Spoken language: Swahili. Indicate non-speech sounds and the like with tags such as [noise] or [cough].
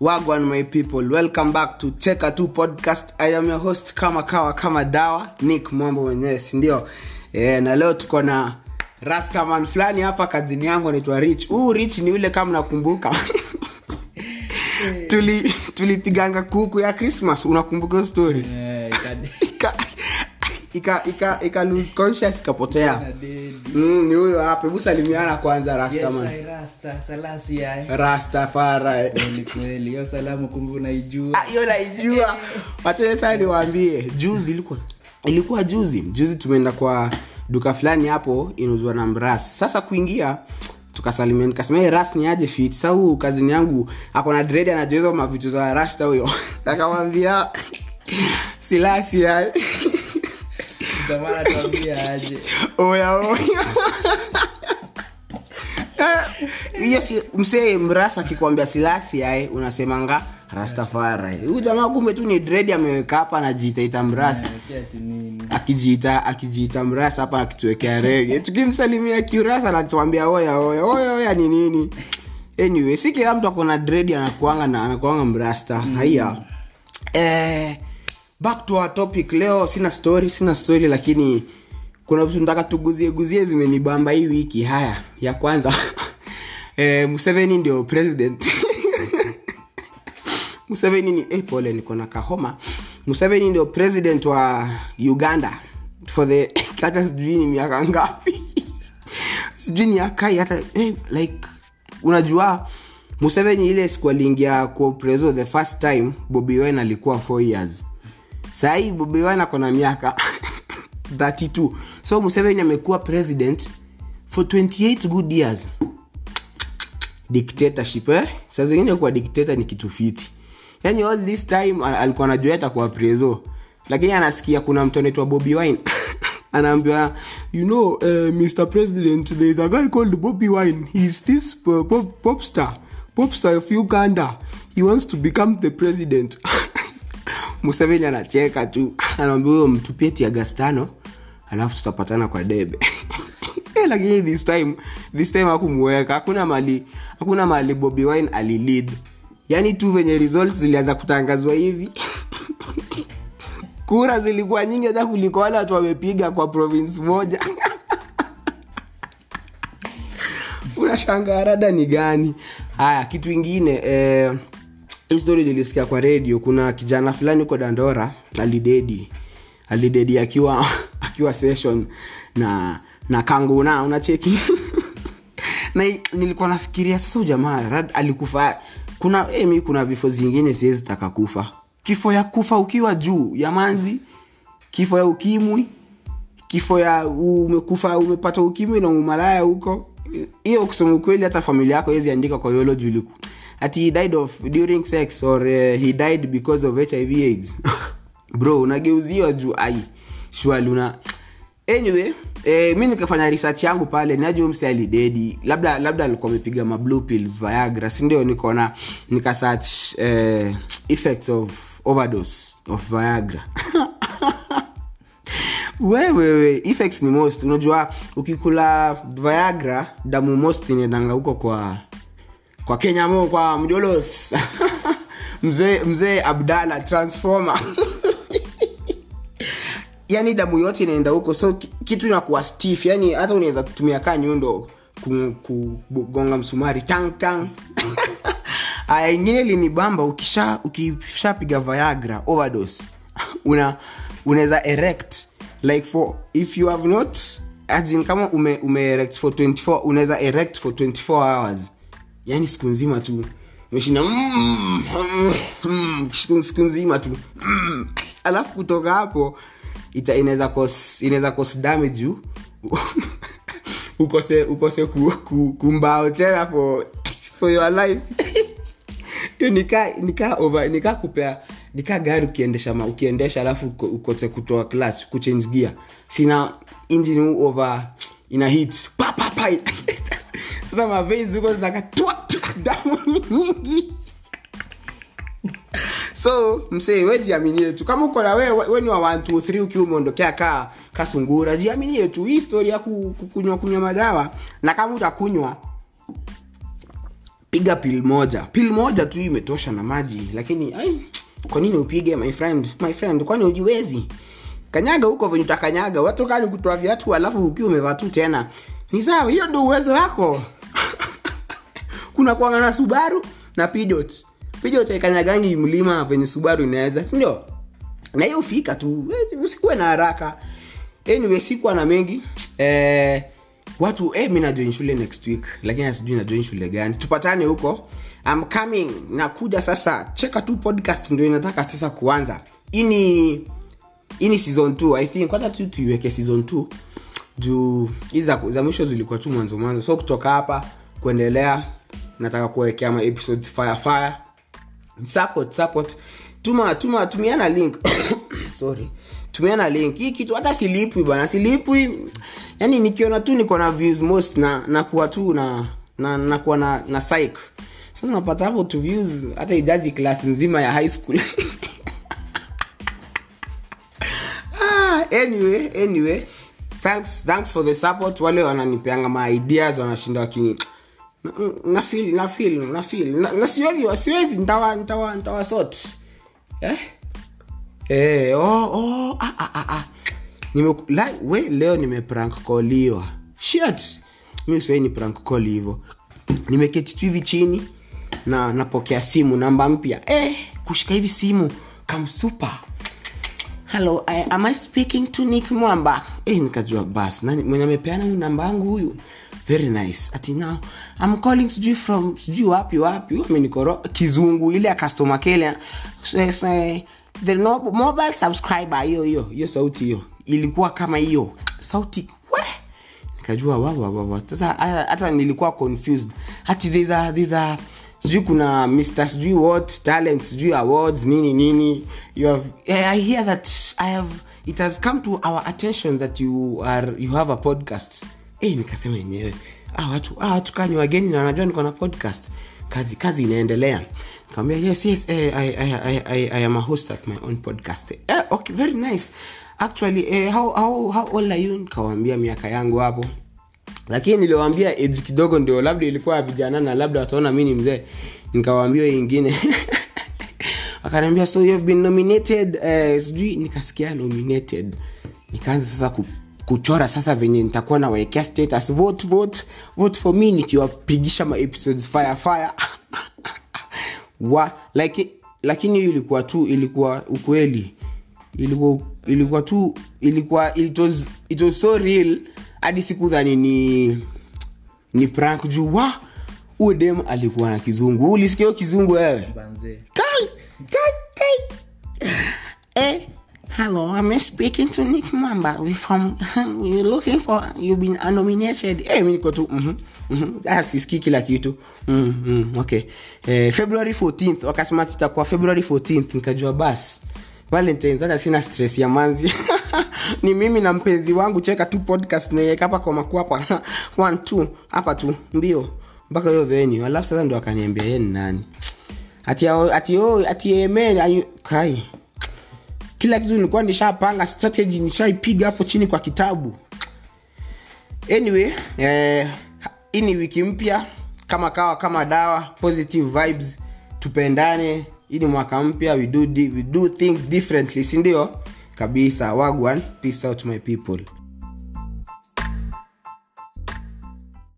wagwan my people. Welcome back to cheka tu podcast. I am your host kama kawa kama dawa nick mwambo mwenyewe sindio e, na leo tuko na rastaman fulani hapa kazini yangu anaitwa rich. Huu rich ni ule kama nakumbuka. [laughs] Tuli tulipiganga kuku ya christmas. Unakumbuka story? Yeah, [laughs] ika ika ika ika lose conscious ikapotea. Ikadedi. Mm, ni huyo hapa hebu salimiana kwanza rastaman I rasta, salasi ai. Kweli kweli. Hiyo salamu kumbe unaijua. Ah, hiyo naijua. Wachee saa niwaambie. Juzi ilikuwa ilikuwa juzi. Juzi tumeenda kwa duka fulani hapo inauzwa na mras. Sasa kuingia tukasalimia nikasema "Hey, ras ni aje fit? Sa huu kazini yangu akona dred anajueza mavitu za rasta huyo. [laughs] Akamwambia silasi [laughs] ya Mtamana tuambia aje? Oya oya. Hiyo si msee mrasa akikwambia silasi ae unasemanga rastafara huyu jamaa kumbe tu ni dred ameweka hapa anajiitaita mrasi Eh, akijiita akijiita mrasa hapa akituwekea rege. Tukimsalimia kiurasa anatuambia oya oya oya oya ni nini? Anyway si kila mtu akona dred anakuanga na anakuanga mrasta. Haya eh, back to our topic. Leo sina story sina story lakini kuna vitu nataka tuguzie guzie zimenibamba hii wiki. Haya ya kwanza [laughs] e, museveni ndio president. [laughs] Museveni ni eh, niko na kahoma. Museveni ndio president wa uganda for the [laughs] hata sijui ni miaka ngapi. Sijui ni akai hata eh, like unajua museveni ile siku aliingia kuopreso preso the first time bobi wen alikuwa four years sahii bobi wine akona miaka [laughs] 32 so museveni amekuwa president for 28 good years. Dictatorship eh? saa zingine kuwa dictator ni kitu fiti. Yani all this time alikuwa anajua atakuwa preso lakini anasikia kuna mtu anaitwa bobi wine. [laughs] Anaambiwa you know uh, mr president there is a guy called bobi wine. He's this uh, pop, popstar popstar of uganda he wants to become the president [laughs] museveni anacheka tu. [laughs] Anaambia huyo mtupie tiagastano alafu tutapatana kwa debe. [laughs] Eh, lakini this time this time hakumweka hakuna mali hakuna mali bobi wine alilid. Yaani tu venye results zilianza kutangazwa hivi. [laughs] Kura zilikuwa nyingi hata kuliko wale watu wamepiga kwa province moja. Unashangaa rada ni gani? Haya kitu ingine eh, hii story nilisikia kwa radio kuna kijana fulani huko dandora alidedi. Alidedi akiwa [laughs] akiwa session na na kanguna unacheki? [laughs] Na nilikuwa nafikiria sasa ujamaa alikufa kuna hey, mi kuna vifo zingine siwezi taka kufa. Kifo ya kufa ukiwa juu ya manzi kifo ya ukimwi kifo ya umekufa umepata ukimwi na umalaya huko. Hiyo kusema ukweli hata familia yako iweziandika kwa yolo juliku ati he died of during sex or uh, he died because of hiv aids. [laughs] Bro unageuziwa juu ai. Shwali anyway eh, mi nikafanya research yangu pale najua msi alidedi. Labda labda alikuwa amepiga pills viagra sindio nikaona nikasearch eh, effects of overdose of viagra. [laughs] Wewewe effects ni most. Unajua ukikula viagra damu most inaendanga huko kwa kwa kenya mo kwa mjolos [laughs] mzee mzee abdala transformer. [laughs] Yani damu yote inaenda huko so kitu inakuwa stiff. Yani hata unaweza kutumia kaa nyundo kugonga msumari tang tang. [laughs] Aya ingine linibamba ukisha ukishapiga viagra overdose una unaweza erect like for if you have not kama ume, ume erect for 24 unaweza erect for 24 hours yani siku nzima tu. Umeshinda mm, mm, mm, siku nzima tu. Mm. alafu kutoka hapo inaweza cause inaweza cause damage [laughs] ukose ukose ku, ku, kumbao tena for, for your life. [laughs] Nika nika kupea nika gari ukiendesha ma, ukiendesha alafu ukose kutoa clutch kuchange gear. Sina engine over ina hit pa pa pa sasa maveins huko zinakatua damu nyingi. So msee we jiaminie tu. Kama uko na we, we ni wa 1 2 3 ukiwa umeondokea kaa kasungura jiaminie tu. Hii story ya kunywa kunywa madawa na kama utakunywa piga pil moja. Pil moja tu imetosha na maji lakini kwa nini upige my friend? My friend kwani ujiwezi kanyaga huko venye utakanyaga. Watu kani kutoa viatu alafu ukiwa umevaa tu tena. Ni sawa hiyo ndo uwezo wako kuna kwanga na subaru na pidot pidot aikanyagangi mlima venye subaru inaweza sindio na hiyo fika tu. Eh, usikuwe na haraka. Anyway sikuwa na mengi. Eh, watu eh, mi najoin shule next week lakini sijui najoin shule gani. Tupatane huko. I'm coming. Nakuja sasa. Cheka tu podcast ndio inataka sasa kuanza. Ini ini season 2 i think kwanza tu tuiweke season 2 juu hizi za mwisho zilikuwa tu mwanzo mwanzo. So kutoka hapa kuendelea nataka kuwekea ma episodes fire fire. Support support. Tuma tuma tumiana link. [coughs] Sorry. Tumiana link. Hii kitu hata silipwi bwana silipwi. Yani nikiona tu niko na views most na nakuwa tu na na nakuwa na na psych. Sasa unapata hapo tu views hata ijazi class nzima ya high school. [laughs] Ah, anyway anyway. Thanks thanks for the support. Wale wananipeanga ma ideas wanashinda wakini na- feel na feel na feel na, siwezi siwezi ntawa ntawa ntawa sort. Eh? Eh oh oh ah ah ah, ah. Nime la, we leo nime prank calliwa shit. Mimi siwe ni prank call hivyo nimeketi tu hivi chini na napokea simu namba mpya. Eh kushika hivi simu kamsupa hello I, am i speaking to nick mwamba? Eh, nikajua bas. Nani mwenye amepeana huyu namba yangu huyu? Very nice. Ati now i'm calling sijui from sijui wapi wapi amenikoro kizungu ile ya customer care say, say, the no, mobile subscriber hiyo hiyo hiyo sauti hiyo. Ilikuwa kama hiyo. Sauti we! Nikajua wa sasa hata nilikuwa confused. Hati there's a, there's a sijui kuna mr sijui what talent sijui awards nini nini. You have, eh, i hear that i have it has come to our attention that you are you have a podcast. Hey, nikasema yenyewe. Ah watu ah watu kani wageni na wanajua niko na podcast. Kazi kazi inaendelea. Nikamwambia yes yes eh, I, I, I, I, I am a host at my own podcast. Eh, okay very nice. Actually eh, how, how, how old are you? Nikawambia miaka yangu hapo lakini niliwambia age kidogo ndio labda ilikuwa ya vijana na labda wataona mi ni mzee. Nikawambia ingine. [laughs] Akaniambia so you've been nominated uh, sijui. Nikasikia nominated. Nikaanza sasa ku, kuchora sasa venye nitakuwa nawekea status vote vote vote for me nikiwapigisha ma episodes fire fire. [laughs] Wa like, lakini hiyo ilikuwa tu ilikuwa ukweli. Ilikuwa ilikuwa tu ilikuwa it was, it was so real hadi sikudhani ni ni prank juu. Wa dem alikuwa na kizungu. Ulisikia hiyo kizungu wewe? Kai kai kai. Eh hello i'm speaking to nick mamba we from [laughs] we're looking for you've been nominated. Eh mimi niko tu mhm mhm. Ah sisikii kila kitu. Mhm mm, okay. Eh, february 14th wakasema tutakuwa february 14th nikajua basi valentines hata sina stress ya manzi [laughs] [laughs] ni mimi na mpenzi wangu cheka tu podcast naiweka hapa kwa [laughs] two hapa tu ndio mpaka hiyo venue. Alafu sasa ndo akaniambia ye ni nani? Ati kila kitu nilikuwa nishapanga strategy nishaipiga hapo chini kwa kitabu. Anyway eh, ni wiki mpya kama kawa kama dawa positive vibes tupendane. Hii ni mwaka mpya we do, we do things differently sindio kabisa. Wagwan peace out my people